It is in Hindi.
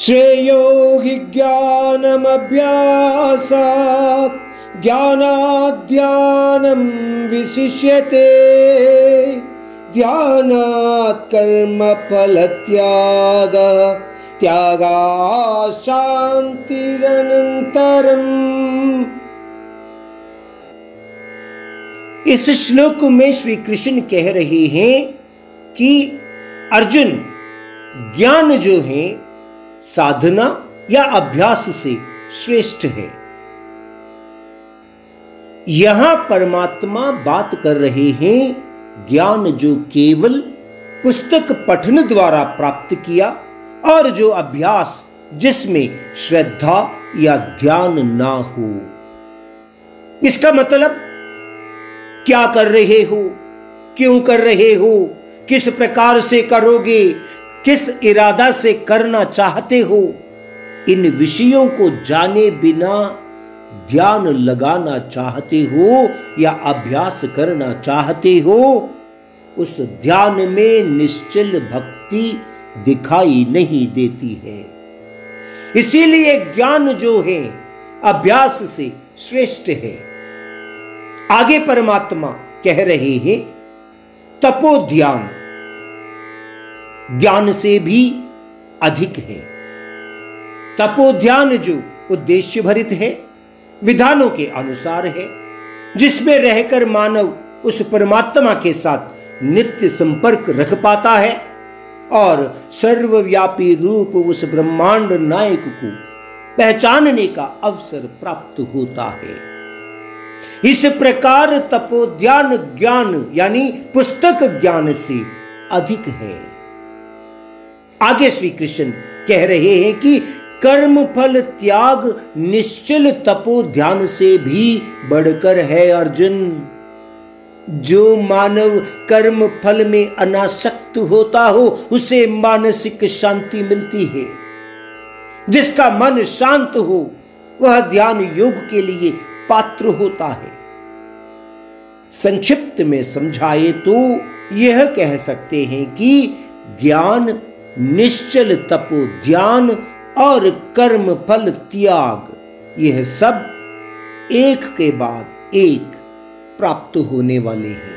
श्रेयो हि ज्ञानमभ्यासात् ज्ञानाद्यानं विशिष्यते। ध्यानात् कर्मफलत्यागः। त्यागा शांतिरनंतरम इस श्लोक में श्री कृष्ण कह रहे हैं कि अर्जुन ज्ञान जो है साधना या अभ्यास से श्रेष्ठ है। यहाँ परमात्मा बात कर रहे हैं, ज्ञान जो केवल पुस्तक पठन द्वारा प्राप्त किया और जो अभ्यास जिसमें श्रद्धा या ध्यान ना हो। इसका मतलब क्या कर रहे हो? क्यों कर रहे हो? किस प्रकार से करोगे? किस इरादा से करना चाहते हो? इन विषयों को जाने बिना ध्यान लगाना चाहते हो या अभ्यास करना चाहते हो? उस ध्यान में निश्चल भक्ति दिखाई नहीं देती है। इसीलिए ज्ञान जो है, अभ्यास से श्रेष्ठ है। आगे परमात्मा कह रहे हैं तपो ध्यान ज्ञान से भी अधिक है। तपो ध्यान जो उद्देश्य भरित है, विधानों के अनुसार है, जिसमें रहकर मानव उस परमात्मा के साथ नित्य संपर्क रख पाता है और सर्वव्यापी रूप उस ब्रह्मांड नायक को पहचानने का अवसर प्राप्त होता है। इस प्रकार तपोध्यान ज्ञान यानी पुस्तक ज्ञान से अधिक है। आगे श्री कृष्ण कह रहे हैं कि कर्म फल त्याग निश्चल तपो ध्यान से भी बढ़कर है अर्जुन। जो मानव कर्म फल में अनासक्त होता हो, उसे मानसिक शांति मिलती है। जिसका मन शांत हो, वह ध्यान योग के लिए पात्र होता है। संक्षिप्त में समझाए तो यह कह सकते हैं कि ज्ञान निश्चल तपो ध्यान और कर्म फल त्याग। यह सब एक के बाद एक प्राप्त होने वाले हैं।